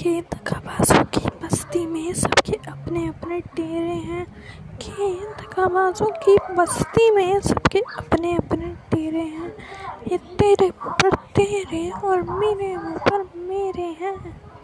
खेत खबासों की बस्ती में सबके अपने अपने डेरे हैं। खेत खबासों की बस्ती में सबके अपने अपने डेरे हैं। ये तेरे ऊपर तेरे और मेरे ऊपर मेरे